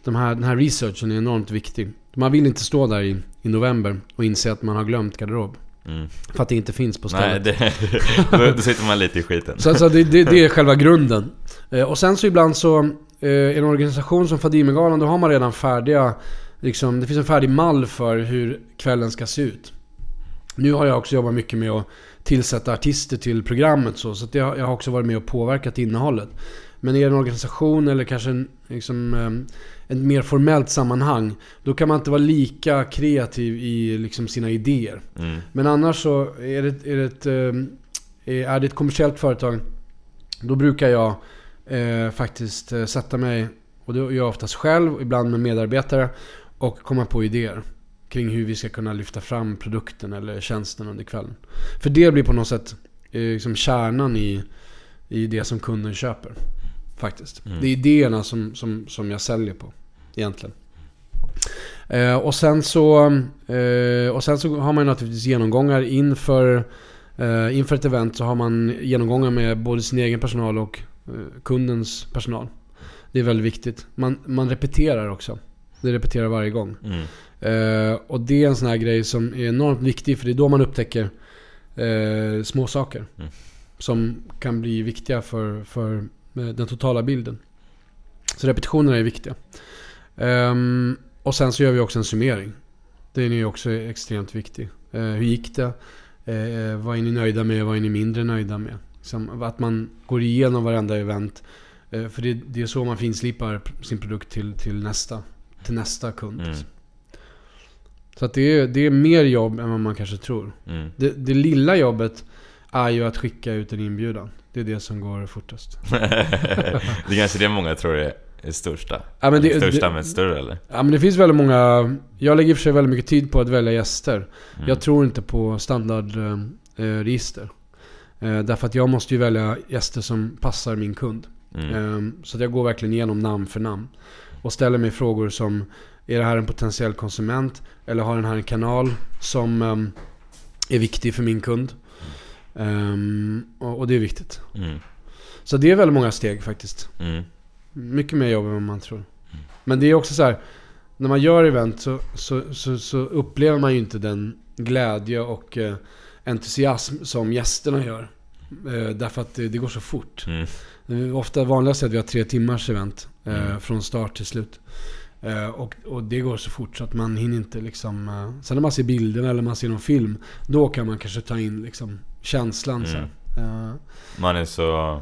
de här, den här researchen är enormt viktig. Man vill inte stå där i, i november och inse att man har glömt garderob. Mm. För att det inte finns på stället. Nej, det, då sitter man lite i skiten. Så alltså, det, det, det är själva grunden. Eh, och sen så ibland så eh, en organisation som Fadimegalan, då har man redan färdiga, liksom, det finns en färdig mall för hur kvällen ska se ut. Nu har jag också jobbat mycket med att tillsätta artister till programmet så, så jag, jag har också varit med och påverkat innehållet. Men i en organisation eller kanske en, liksom, eh, ett mer formellt sammanhang, då kan man inte vara lika kreativ i liksom, sina idéer. Mm. Men annars så är det, är, det ett, eh, är det ett kommersiellt företag, då brukar jag eh, faktiskt eh, sätta mig, och det gör jag oftast själv, ibland med medarbetare, och komma på idéer kring hur vi ska kunna lyfta fram produkten eller tjänsten under kvällen. För det blir på något sätt eh, liksom kärnan i, i det som kunden köper. Faktiskt. Mm. Det är idéerna som, som, som jag säljer på, egentligen. Eh, och, sen så, eh, och sen så har man naturligtvis genomgångar inför, eh, inför ett event. Så har man genomgångar med både sin egen personal och Eh, kundens personal. Det är väldigt viktigt. Man, man repeterar också. Det repeterar varje gång. Mm. Uh, och det är en sån här grej som är enormt viktig för det är då man upptäcker uh, små saker mm. Som kan bli viktiga för, för den totala bilden. Så repetitionerna är viktiga. Um, och sen så gör vi också en summering. Den är också extremt viktig. Uh, hur gick det? vad är ni nöjda med? Vad är ni mindre nöjda med? Liksom, att man går igenom varenda event. Eh, för det, det är så man finslipar sin produkt till, till, nästa, till nästa kund. Mm. Så att det, är, det är mer jobb än vad man kanske tror. Mm. Det, det lilla jobbet är ju att skicka ut en inbjudan. Det är det som går fortast. det är kanske det många tror är, är största. Ja, men det- största det- men större eller? Ja men det finns väldigt många... Jag lägger i och för sig väldigt mycket tid på att välja gäster. Mm. Jag tror inte på standardregister. Eh, därför att jag måste ju välja gäster som passar min kund. Mm. Eh, så att jag går verkligen igenom namn för namn. Och ställer mig frågor som Är det här en potentiell konsument? Eller har den här en kanal som ehm, är viktig för min kund? Ehm, och, och det är viktigt. Mm. Så det är väldigt många steg faktiskt. Mm. Mycket mer jobb än vad man tror. Men det är också så här. När man gör event så, så, så, så upplever man ju inte den glädje och eh, entusiasm som gästerna gör. Eh, därför att det, det går så fort. Mm. Det är ofta vanligast att vi har tre timmars event. Eh, Mm. Från start till slut. Eh, och, och det går så fort så att man hinner inte liksom... Eh, sen när man ser bilderna eller man ser någon film. Då kan man kanske ta in liksom känslan så här. Eh, Man är så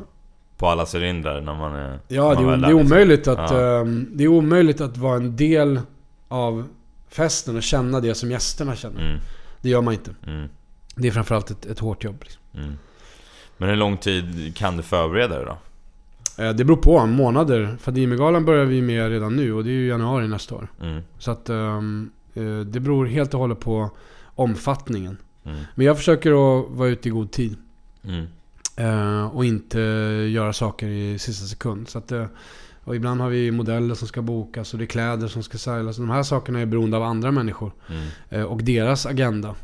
på alla cylindrar när man är... Ja, när det man är, det är omöjligt att, Ja. ehm, det är omöjligt att vara en del av festen och känna det som gästerna känner. Mm. Det gör man inte. Mm. Det är framförallt ett, ett hårt jobb. Liksom. Mm. Men hur lång tid kan du förbereda dig då? Eh, det beror på, månader. Fadimegalan börjar vi med redan nu och det är ju januari nästa år. Mm. Så att eh, det beror helt och hållet på omfattningen. Mm. Men jag försöker att vara ute i god tid. Eh, och inte göra saker i sista sekund. Så att, eh, och ibland har vi modeller som ska bokas och det är kläder som ska stylas. De här sakerna är beroende av andra människor. Mm. eh, och deras agenda.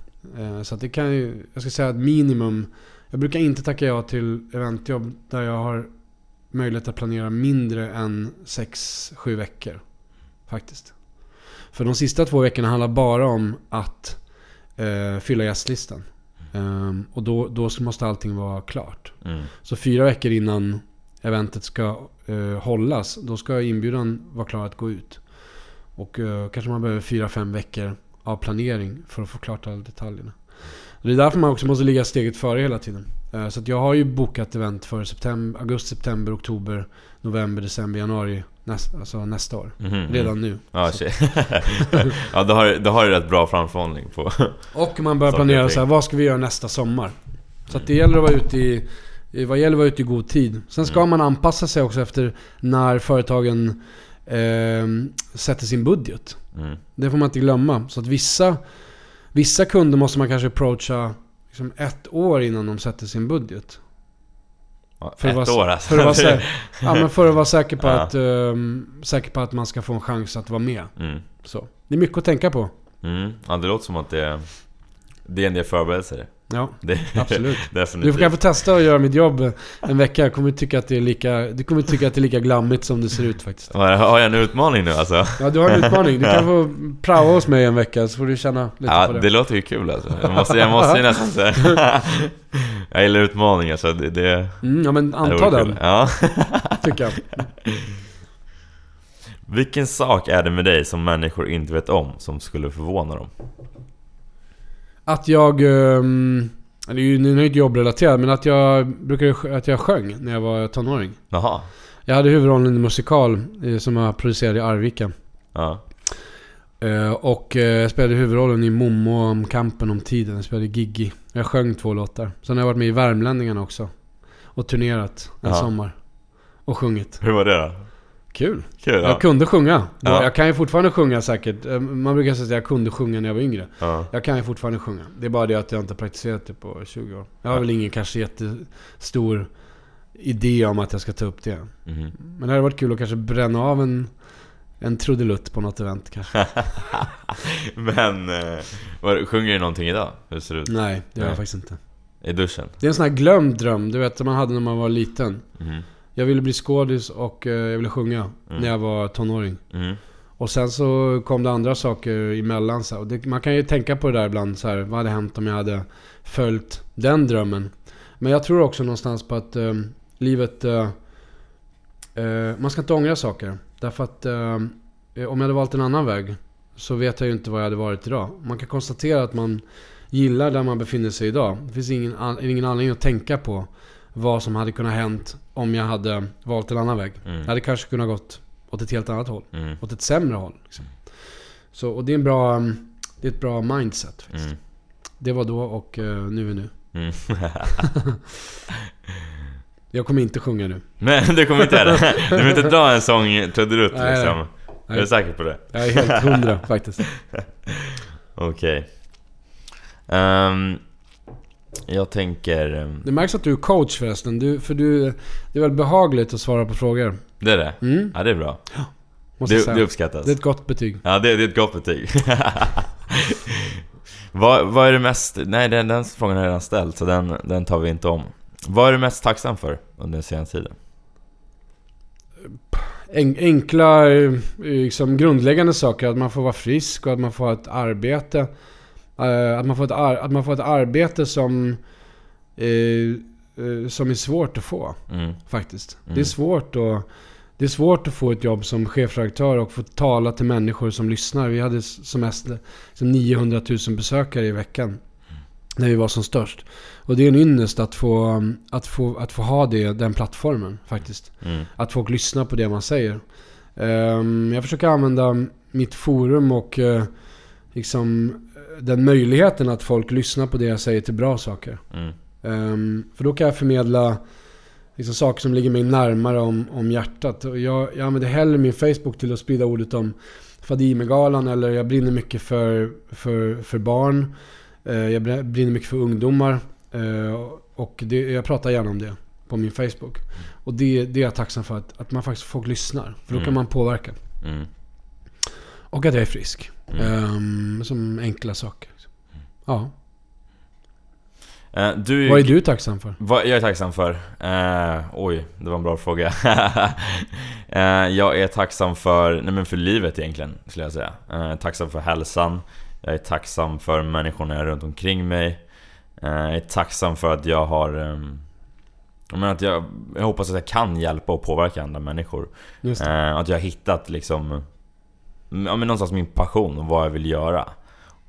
Så att det kan ju, jag ska säga att minimum, jag brukar inte tacka ja till eventjobb där jag har möjlighet att planera mindre än 6-7 veckor. Faktiskt. För de sista två veckorna handlar bara om att eh, fylla gästlistan. Ehm, och då, då måste allting vara klart. Mm. Så fyra veckor innan eventet ska eh, hållas, då ska inbjudan vara klar att gå ut. Och eh, kanske man behöver fyra, fem veckor av planering för att få klart alla detaljerna. Det är därför man också måste ligga steget före hela tiden. Eh, så att jag har ju bokat event för september, augusti, september, oktober, november, december, januari näst, alltså nästa år. Mhm. Redan nu. Ja, Så- ja, då har, då har du rätt bra framförhållning på... Och man börjar planera så här, vad ska vi göra nästa sommar? Så det gäller att vara ute i, i- vad gäller att vara ute i god tid. Sen ska Mm. man anpassa sig också efter när företagen eh, sätter sin budget. Mm. Det får man inte glömma. Så att vissa, vissa kunder måste man kanske approacha liksom ett år innan de sätter sin budget. Ja, För att ett vara- år alltså. För att vara, sä- ja, men för att vara säker, på Ja. att, ehm, säker på att man ska få en chans att vara med. Mm. Så. Det är mycket att tänka på. Mm. Ja, det låter som att det, det är en del förberedelser. Ja, Det, absolut. definitivt. Du kan få testa att göra mitt jobb en vecka. Jag kommer tycka att det är lika, du kommer tycka att det är lika glammigt som det ser ut faktiskt. Har jag en utmaning nu alltså? Ja, du har en utmaning. Du kan få praoa hos mig en vecka så får du känna lite Ja, på det. det låter ju kul alltså. Jag måste, jag måste ju nästan säga... jag gillar utmaningar så det... det Mm, ja men anta den, kul. Ja. tycker jag. Vilken sak är det med dig som människor inte vet om, som skulle förvåna dem? Att jag... Um, det är ju nu är inte jobbrelaterat, men att jag brukade att jag sjöng när jag var tonåring. Jaha. Jag hade huvudrollen i en musikal eh, som jag producerade i Arvika. Ja. Eh, och eh, jag spelade huvudrollen i Momo om kampen om tiden. Jag spelade Giggi. Jag sjöng två låtar. Sen har jag varit med i Värmlänningarna också. Och turnerat en Ja. sommar. Och sjungit. Hur var det då? Kul. Kul ja. Jag kunde sjunga. Ja. Jag kan ju fortfarande sjunga säkert. Eh, Man brukar säga att jag kunde sjunga när jag var yngre. ja. Jag kan ju fortfarande sjunga. Det är bara det att jag inte har praktiserat det på 20 år. Jag har väl ingen kanske jättestor idé om att jag ska ta upp det. Mhm. Men det hade varit kul att kanske bränna av en, en trudelutt på något event kanske. Men, eh, vad, sjunger du någonting idag? Hur ser det ut? Nej, det gör jag faktiskt inte. I duschen? Det är en sån här glömd dröm, du vet som man hade när man var liten. Mhm. Jag ville bli skådis och eh, jag ville sjunga Mm. när jag var tonåring. Mhm. Och sen så kom det andra saker emellan. Så. Och det, man kan ju tänka på det där ibland. Så här, vad hade hänt om jag hade följt den drömmen? Men jag tror också någonstans på att eh, livet... eh, eh, man ska inte ångra saker. Därför att eh, om jag hade valt en annan väg så vet jag ju inte var jag hade varit idag. Man kan konstatera att man gillar där man befinner sig idag. Det finns ingen, an- ingen anledning att tänka på vad som hade kunnat hänt om jag hade valt en annan väg. Mm. Jag hade kanske kunnat gått åt ett helt annat håll. Mm. Åt ett sämre håll. Liksom. Så, och det är, en bra, det är ett bra mindset. Faktiskt. Mm. Det var då och eh, nu är nu. Mm. Jag kommer inte sjunga nu. Men du kommer inte göra det? Du vill inte dra en sång trudelutt Nej, liksom? nej. Är du säker på det? Jag är helt hundra faktiskt. Okej. Ehm, jag tänker... ehm, Det märks att du är coach förresten. Du, för du, det är väldigt behagligt att svara på frågor. Det är det? Mm, Ja, det är bra. måste jag Det, det uppskattas. Det är ett gott betyg. Ja, det, det är ett gott betyg. vad, vad är det mest... Nej, den, den frågan har jag redan ställt, så den, den tar vi inte om. Vad är du mest tacksam för under den senaste tiden? En, enkla, eh, liksom grundläggande saker. Att man får vara frisk och att man får ha ett arbete. Eh, att, man får ett att man får ett arbete som, eh, eh, som är svårt att få. Mm. Faktiskt. Mm. Det är svårt att... Det är svårt att få ett jobb som chefredaktör och få tala till människor som lyssnar. Vi hade som mest liksom 900 000 besökare i veckan. När vi var som störst. Och det är en ynnest att få, att få, att få ha det, den plattformen faktiskt. Mm. Att folk lyssnar på det man säger. Ehm, jag försöker använda mitt forum och liksom den möjligheten att folk lyssnar på det jag säger till bra saker. Mm. Ehm, för då kan jag förmedla liksom, saker som ligger mig närmare om, om hjärtat. Och jag, jag använder hellre min Facebook till att sprida ordet om Fadimegalan eller jag brinner mycket för, för, för barn. Eh, jag br- brinner mycket för ungdomar. Eh, och det, jag pratar gärna om det på min Facebook. Och det, det är jag tacksam för, att, att man faktiskt folk lyssnar. För då kan Mm. man påverka. Mm. Och att jag är frisk. Mm. Ehm, som enkla saker. Ja. Eh, du, Vad är du tacksam för? Vad jag är tacksam för? Eh, oj, det var en bra fråga. eh, jag är tacksam för, nej men för livet egentligen, skulle jag säga. Jag är tacksam för hälsan. Jag är tacksam för människorna runt omkring mig. Jag är tacksam för att jag har... ehm, jag, menar att jag, jag hoppas att jag kan hjälpa och påverka andra människor. Att jag har hittat liksom... Ja men någonstans min passion och vad jag vill göra.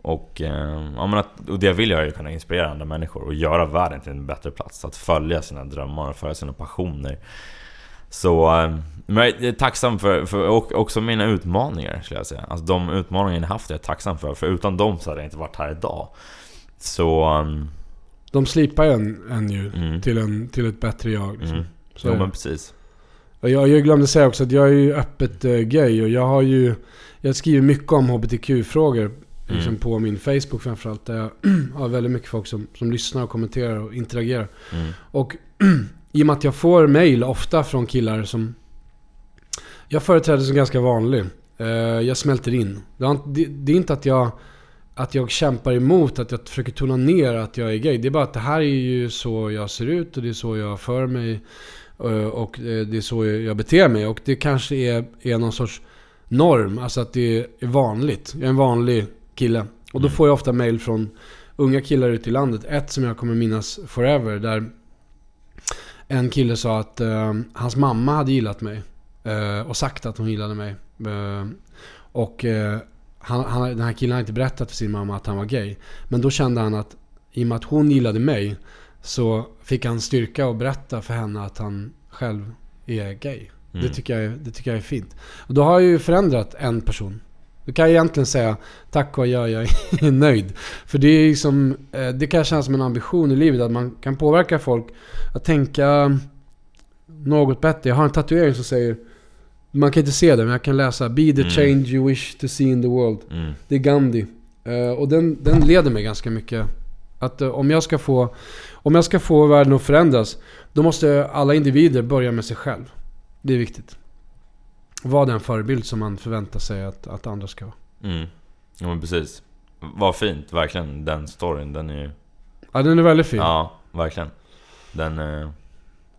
Och, eh, ja, men att, och det jag vill göra är att kunna inspirera andra människor och göra världen till en bättre plats. Att följa sina drömmar och följa sina passioner. Så, eh, men jag är tacksam för, för och också mina utmaningar skulle jag säga. Alltså de utmaningar jag haft är jag tacksam för. För utan dem så hade jag inte varit här idag. Så... ehm, De slipar en, en ju Mm. till, en, till ett bättre jag. Liksom. Mm. Så jo men precis. Jag, jag glömde säga också att jag är ju öppet eh, gay och jag har ju... Jag skriver mycket om HBTQ-frågor liksom Mm. på min Facebook framförallt. Där jag har väldigt mycket folk som, som lyssnar och kommenterar och interagerar. Mm. Och i och med att jag får mail ofta från killar som... Jag företräder som ganska vanlig. Eh, jag smälter in. Det är inte att jag, att jag kämpar emot, att jag försöker tona ner att jag är gay. Det är bara att det här är ju så jag ser ut och det är så jag för mig. eh, Och eh, det är så jag beter mig. Och det kanske är, är någon sorts norm. Alltså att det är vanligt. Jag är en vanlig kille. Och då Mm. får jag ofta mail från unga killar ute i landet. Ett som jag kommer minnas forever. Där en kille sa att eh, hans mamma hade gillat mig. eh, och sagt att hon gillade mig. Eh, och eh, han, han, den här killen hade inte berättat för sin mamma att han var gay. Men då kände han att i och med att hon gillade mig så fick han styrka att berätta för henne att han själv är gay. Mm. Det, tycker jag, är- det tycker jag är fint. Och då har jag ju förändrat en person. Då kan jag egentligen säga tack och jag, jag är nöjd. För det är liksom, det kan kännas som en ambition i livet att man kan påverka folk att tänka något bättre. Jag har en tatuering som säger, man kan inte se det men jag kan läsa Be the Mm. change you wish to see in the world. Mm. Det är Gandhi. Eh, och den, den leder mig ganska mycket. Att eh, om jag ska få om jag ska få världen att förändras, då måste alla individer börja med sig själv. Det är viktigt. Var den förebild som man förväntar sig att, att andra ska vara. Mm. Ja men precis. Vad fint, verkligen. Den storyn, den är ju... Ja, den är väldigt fin. Ja, verkligen. Den... eh,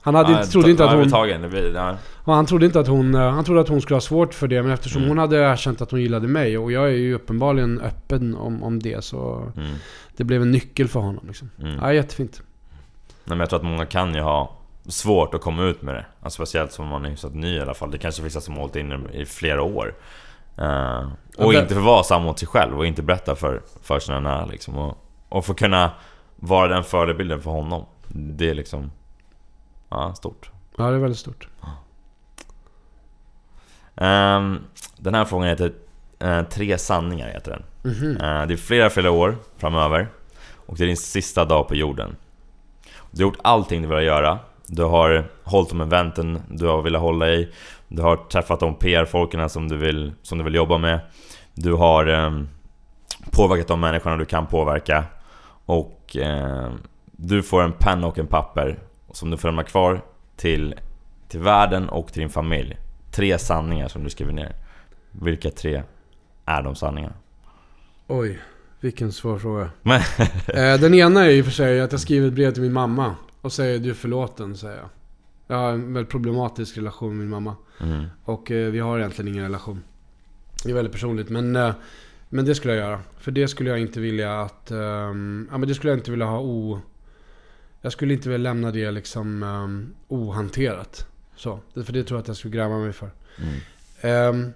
Han hade ja, trodde inte att hon... det blir, ja. Han trodde inte att hon... eh, Han trodde att hon skulle ha svårt för det, men eftersom Mm. hon hade erkänt att hon gillade mig och jag är ju uppenbarligen öppen om, om det så... Mm. Det blev en nyckel för honom liksom. Mm. Ja, jättefint. Nej, men jag tror att många kan ju ha svårt att komma ut med det. Alltså, speciellt som man är så ny i alla fall. Det kanske finns vissa som har hållit inne i flera år. Eh, och inte få vara samma mot sig själv och inte berätta för, för sina nära liksom. Och, och få kunna vara den förebilden för honom. Det är liksom... Ja, stort. Ja, det är väldigt stort. Um, den här frågan heter uh, Tre sanningar. Heter den. Mhm. Uh, det är flera, flera år framöver. Och det är din sista dag på jorden. Du har gjort allting du vill göra. Du har hållit de eventen du har velat hålla i. Du har träffat de PR-folken som, du vill, som du vill jobba med. Du har um, påverkat de människorna du kan påverka. Och eh, du får en penna och en papper som du får lämna kvar till, till världen och till din familj. Tre sanningar som du skriver ner. Vilka tre är de sanningarna? Oj, vilken svår fråga. Eh, den ena är och för sig att jag skriver ett brev till min mamma och säger du är förlåten, säger jag. Jag har en väldigt problematisk relation med min mamma. mm, Och eh, vi har egentligen ingen relation. Det är väldigt personligt. Men, eh, men det skulle jag göra. För det skulle jag inte vilja att... ehm, ja men det skulle jag inte vilja ha o... Jag skulle inte vilja lämna det liksom um, ohanterat. Så. För det tror jag att jag skulle gräma mig för. mm, Ehm,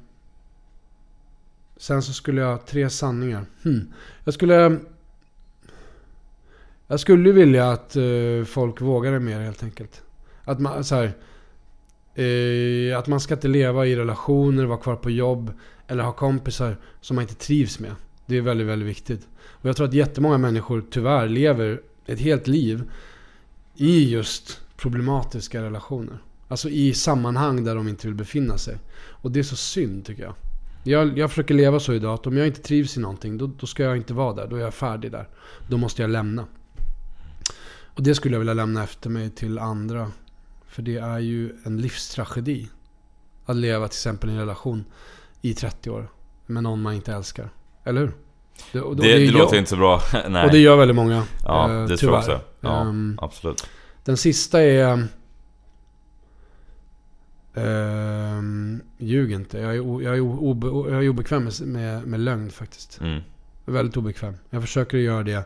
sen så skulle jag ha tre sanningar. Hmm. Jag skulle... Jag skulle vilja att eh, folk vågade mer helt enkelt. Att man, så här, eh, att man ska inte leva i relationer, vara kvar på jobb eller ha kompisar som man inte trivs med. Det är väldigt, väldigt viktigt. Och jag tror att jättemånga människor tyvärr lever ett helt liv i just problematiska relationer. Alltså i sammanhang där de inte vill befinna sig. Och det är så synd tycker jag. Jag, jag försöker leva så idag att om jag inte trivs i någonting då, då ska jag inte vara där. Då är jag färdig där. Då måste jag lämna. Och det skulle jag vilja lämna efter mig till andra. För det är ju en livstragedi. Att leva till exempel i en relation i 30 år med någon man inte älskar. Eller hur? Det, det, det, gör- låter inte så bra. Nej. Och det gör väldigt många. ja, eh, det tror jag tyvärr. också. Ja, Ehm, absolut. den sista är... Um, ljug inte. Jag är, o, jag är, obe, jag är obekväm med, med, lögn faktiskt. Mm, väldigt obekväm. Jag försöker göra det.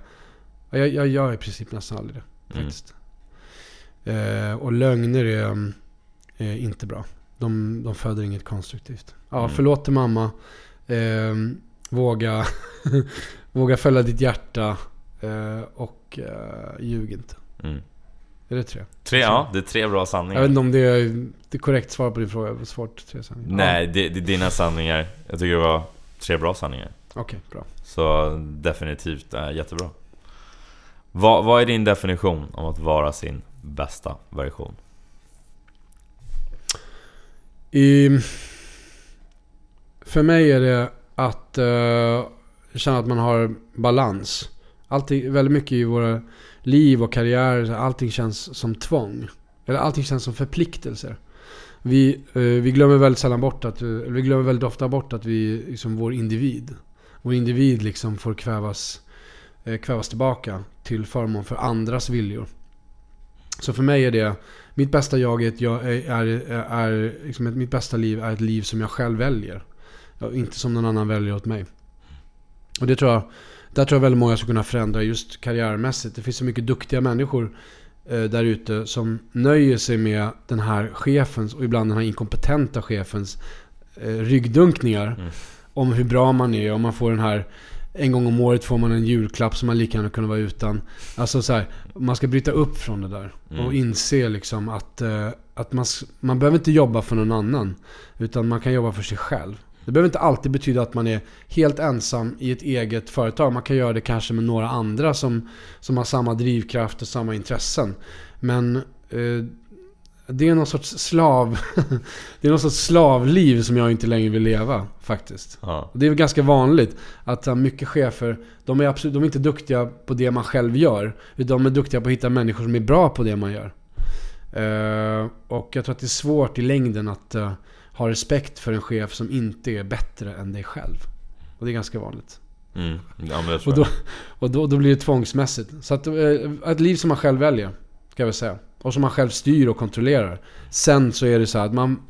Jag, jag gör i princip nästan aldrig det. Mm, Faktiskt. Eh, och lögner är, är inte bra. De, de föder inget konstruktivt. Ja, Mm. förlåt till mamma. Ehm, våga, våga följa ditt hjärta. Eh, och uh, ljug inte. mm. Är det tre? Tre, ja, det är tre bra sanningar. Jag vet inte om det är det är korrekt svar på din fråga. Det var svårt. Tre sanningar. Nej, det, det är dina sanningar. Jag tycker det var tre bra sanningar. Okej, bra. Så definitivt äh, jättebra. Vad, vad är din definition av att vara sin bästa version? I, för mig är det att uh, känna att man har balans. Allting, väldigt mycket i våra liv och karriärer, allting känns som tvång. Eller allting känns som förpliktelser. Vi, uh, vi glömmer väldigt sällan bort att, vi glömmer väldigt ofta bort att vi är liksom vår individ. Vår individ liksom får kvävas, kvävas tillbaka till förmån för andras viljor. Så för mig är det, mitt bästa jag är, är, är, liksom mitt bästa liv är ett liv som jag själv väljer. Inte som någon annan väljer åt mig. Och det tror jag, där tror jag väldigt många ska kunna förändra just karriärmässigt. Det finns så mycket duktiga människor eh, där ute som nöjer sig med den här chefens och ibland den här inkompetenta chefens eh, ryggdunkningar. Mm. Om hur bra man är. Om man får den här en gång om året får man en julklapp som man lika gärna kunde vara utan. Alltså så här, man ska bryta upp från det där. Mm. Och inse liksom att, eh, att man, man behöver inte jobba för någon annan. Utan man kan jobba för sig själv. Det behöver inte alltid betyda att man är helt ensam i ett eget företag. Man kan göra det kanske med några andra som, som har samma drivkraft och samma intressen. Men eh, det är någon sorts slav... det är någon sorts slavliv som jag inte längre vill leva faktiskt. Ja. Det är väl ganska vanligt att uh, mycket chefer, de är, absolut, de är inte duktiga på det man själv gör. Utan de är duktiga på att hitta människor som är bra på det man gör. Eh, och jag tror att det är svårt i längden att eh, ha respekt för en chef som inte är bättre än dig själv. Och det är ganska vanligt. Mm. Ja Och, då, och då, då blir det tvångsmässigt. Så att, eh, ett liv som man själv väljer, ska jag väl säga. Och som man själv styr och kontrollerar. Sen så är det så här att man,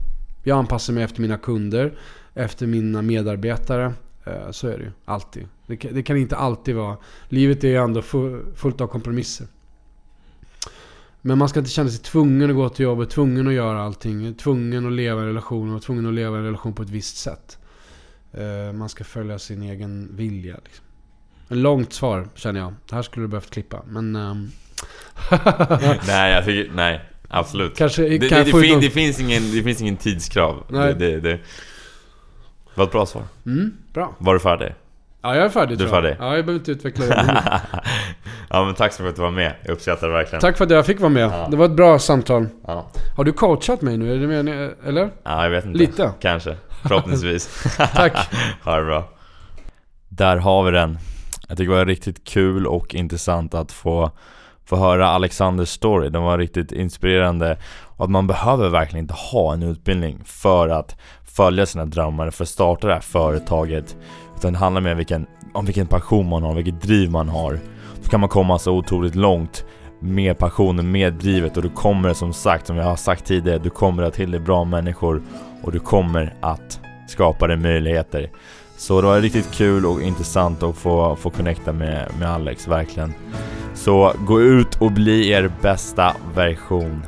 jag anpassar mig efter mina kunder, efter mina medarbetare. Eh, så är det ju, alltid. Det kan, det kan inte alltid vara... Livet är ju ändå fullt av kompromisser. Men man ska inte känna sig tvungen att gå till jobbet, tvungen att göra allting, tvungen att leva i en relation och tvungen att leva i en relation på ett visst sätt. Eh, man ska följa sin egen vilja. Liksom. En långt svar känner jag. Det här skulle du behövt klippa. Men... Ehm, nej, jag tycker, nej. Absolut. Kanske det, kan det, det, fin, det, finns ingen, det finns ingen tidskrav. Nej. Det, det, var ett bra svar. Mm, bra. Var du färdig? Ja, jag är färdig Du är färdig? Ja, jag behöver inte utveckla det. ja men tack så mycket för att du var med. Jag uppskattar det verkligen. Tack för att jag fick vara med. Ja. Det var ett bra samtal. Ja. Har du coachat mig nu? Är det meningen, eller? ja, jag vet inte. Lite. Kanske. Förhoppningsvis. Tack. ha det bra. Där har vi den. Jag tycker det var riktigt kul och intressant att få, få höra Alexanders story. Den var riktigt inspirerande. Och att man behöver verkligen inte ha en utbildning för att följa sina drömmar, för att starta det här företaget. Utan det handlar mer om vilken, om vilken passion man har, vilket driv man har. Då kan man komma så otroligt långt med passionen, med drivet och du kommer som sagt, som jag har sagt tidigare, du kommer att till dig bra människor och du kommer att skapa dig möjligheter. Så det var riktigt kul och intressant att få, få connecta med, med Alex, verkligen. Så gå ut och bli er bästa version.